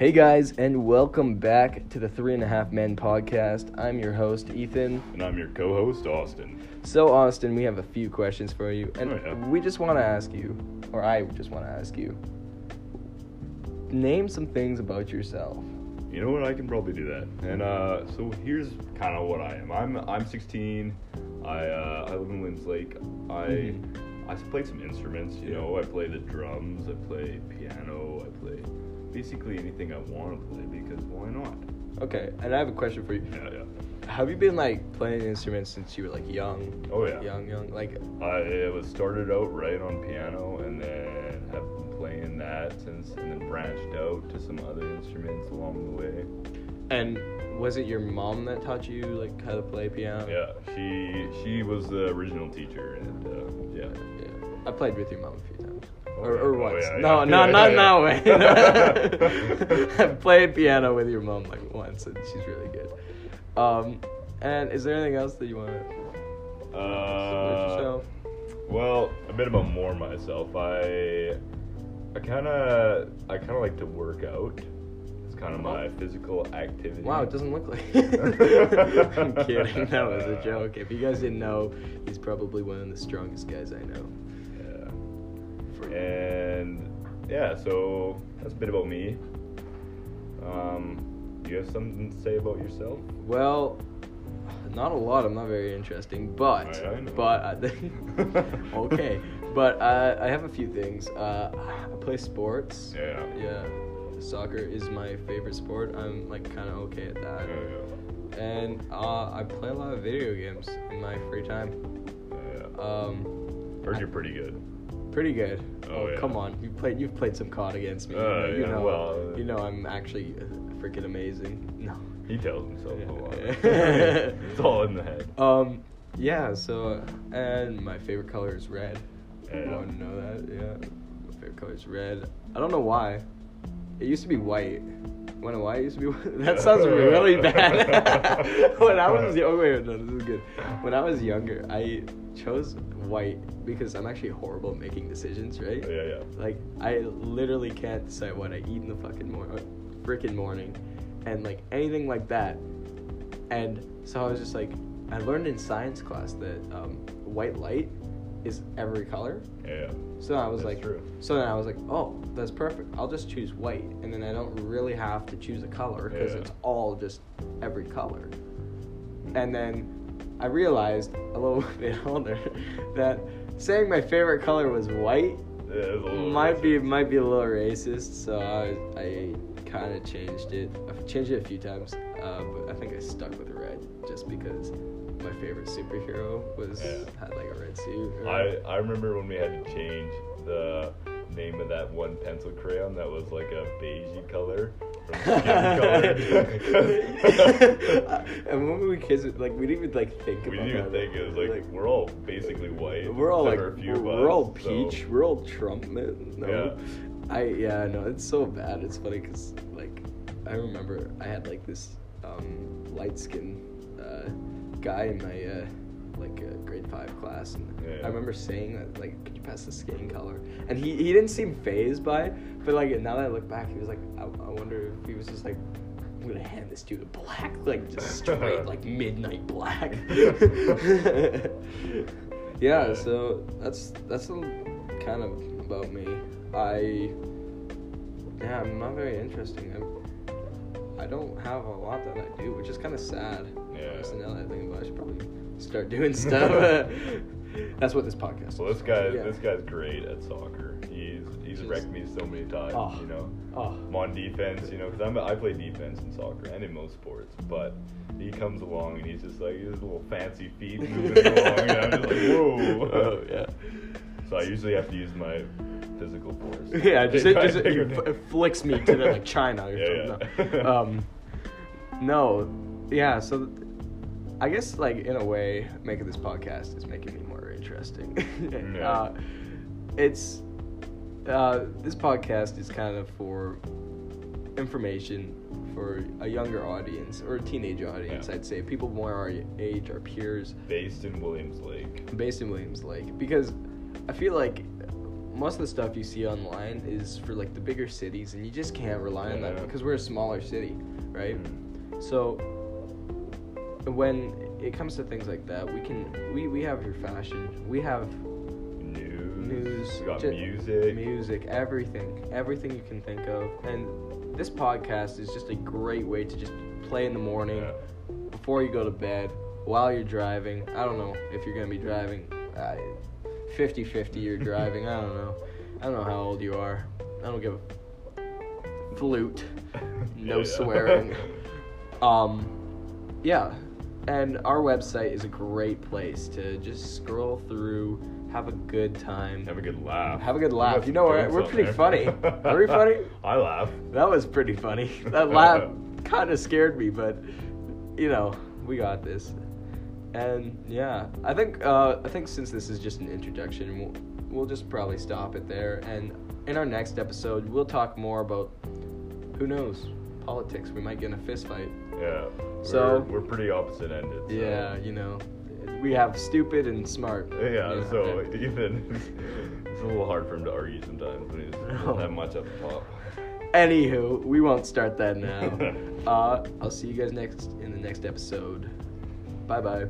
Hey guys, and welcome back to the Three and a Half Men podcast. I'm your host, Ethan. And I'm your co-host, Austin. So, Austin, we have a few questions for you, and Oh, yeah. we just want to ask you, or I just want to ask you, name some things about yourself. You know what? I can probably do that. And uh, so here's kind of what I am. I'm I'm 16. I uh, I live in Williams Lake. I Mhm. I play some instruments. You Yeah. know, I play the drums. I play piano. Basically anything I want to play because why not? Okay, and I have a question for you. Yeah, yeah. Have you been like playing instruments since you were like young? Oh yeah. Young, young, like I it was started out right on piano and then have been playing that since, and then branched out to some other instruments along the way. And was it your mom that taught you like how to play piano? Yeah, she she was the original teacher, and uh, yeah. Yeah. I played with your mom a few times. Oh, or, or Oh, once. yeah, no, yeah. no, Yeah, not that way. I played piano with your mom like once, and she's really good. Um, and is there anything else that you want to Uh, yourself? well, a bit about more myself. I I kind of I kind of like to work out. It's kind of my physical activity. Wow, it doesn't look like. I'm kidding. That was a joke. If you guys didn't know, he's probably one of the strongest guys I know. Yeah. And yeah, so that's a bit about me. Um, do you have something to say about yourself? Well, not a lot. I'm not very interesting, but I- I but I okay. But uh, I have a few things. Uh, I play sports. Yeah. Yeah. Soccer is my favorite sport. I'm like kind of okay at that. Yeah, And uh, I play a lot of video games in my free time. yeah, yeah. Um, Heard you're pretty good. Pretty good. Oh, yeah. come on, you played. You've played some COD against me. You Uh, know- you yeah, know. well, uh, you know I'm actually uh, freaking amazing. No. He tells himself a lot. It's all in the head. Um, yeah, so, and my favorite color is red. Yeah. You want to know that? Yeah. My favorite color is red. I don't know why. It used to be white. Know why used to be white? That sounds really bad. when I was young, wait, no, this is good. When I was younger, I chose white because I'm actually horrible at making decisions, right? yeah, yeah. Like I literally can't decide what I eat in the fucking morning, freaking morning, and like anything like that. And so I was just like, I learned in science class that um, white light is every color. Yeah. So I was like, true. so then I was like, oh, that's perfect. I'll just choose white, and then I don't really have to choose a color because Yeah. it's all just every color. And then I realized a little bit older that saying my favorite color was white Yeah, it's a little might be might be a little racist, so I I kind of changed it. I've changed it a few times, uh, but I think I stuck with red just because my favorite superhero was Yeah. had like a red suit. I, I remember when we had to change the name of that one pencil crayon that was like a beigey color from skin color. and when we were kids, like we didn't even like think we about didn't even that. think it was like, we're all basically white. we're all like we're, we're all us, so- peach, we're all Trump. No, Yeah. I yeah no, it's so bad. It's funny because like I remember I had like this um, light skin uh, guy in my uh, like uh, grade five class, and Yeah. I remember saying that like, could you pass the skin color? And he he didn't seem fazed by it, but like now that I look back, he was like, I, I wonder if he was just like. I'm gonna hand this dude a black, like just straight, like midnight black. yeah, so that's that's a, kind of about me. I yeah, I'm not very interesting. I'm, I don't have a lot that I do, which is kind of sad. Yeah. Honestly, now that I think about it, I should probably start doing stuff. that's what this podcast. Well, is. this guy, Yeah. this guy's great at soccer. He's he's Just- wrecked me so many times. Oh. You know, Oh. I'm on defense. You know, because I'm I play defense in soccer and in most sports. But he comes along and he's just like his little fancy feet moving along, and I'm just like, whoa. Oh yeah. So I usually have to use my physical force. Yeah, just it, just it, it flicks me to the, like China or Yeah, something. yeah. No. Um, no, yeah. So th- I guess like in a way, making this podcast is making me more interesting. Yeah. uh, it's uh, this podcast is kind of for information for a younger audience or a teenage audience. Yeah. I'd say people more our age, our peers Based in Williams Lake. based in Williams Lake because I feel like most of the stuff you see online is for like the bigger cities, and you just can't rely on that because we're a smaller city, right? Mm. So when it comes to things like that, we can we we have your fashion, we have News. news, We got ju- music. music, everything, everything you can think of, and this podcast is just a great way to just play in the morning Yeah. before you go to bed, while you're driving. I don't know if you're gonna be driving. Uh, 50-50 you're driving. I don't know. I don't know how old you are. I don't give a flute. No Yeah. swearing. Um, yeah, and our website is a great place to just scroll through, have a good time. Have a good laugh. Have a good laugh. You know, we're- we're pretty there. funny. Are we funny? I laugh. That was pretty funny. That laugh kind of scared me, but you know, we got this. And yeah, I think uh, I think since this is just an introduction, we'll, we'll just probably stop it there. And in our next episode, we'll talk more about who knows politics. We might get in a fist fight. Yeah. So- we're, we're pretty opposite ended. So. Yeah, you know, we have stupid and smart. Yeah, you know, so and- Ethan, it's a little hard for him to argue sometimes when he doesn't have much up the top. Anywho, we won't start that now. uh, I'll see you guys next in the next episode. Bye bye.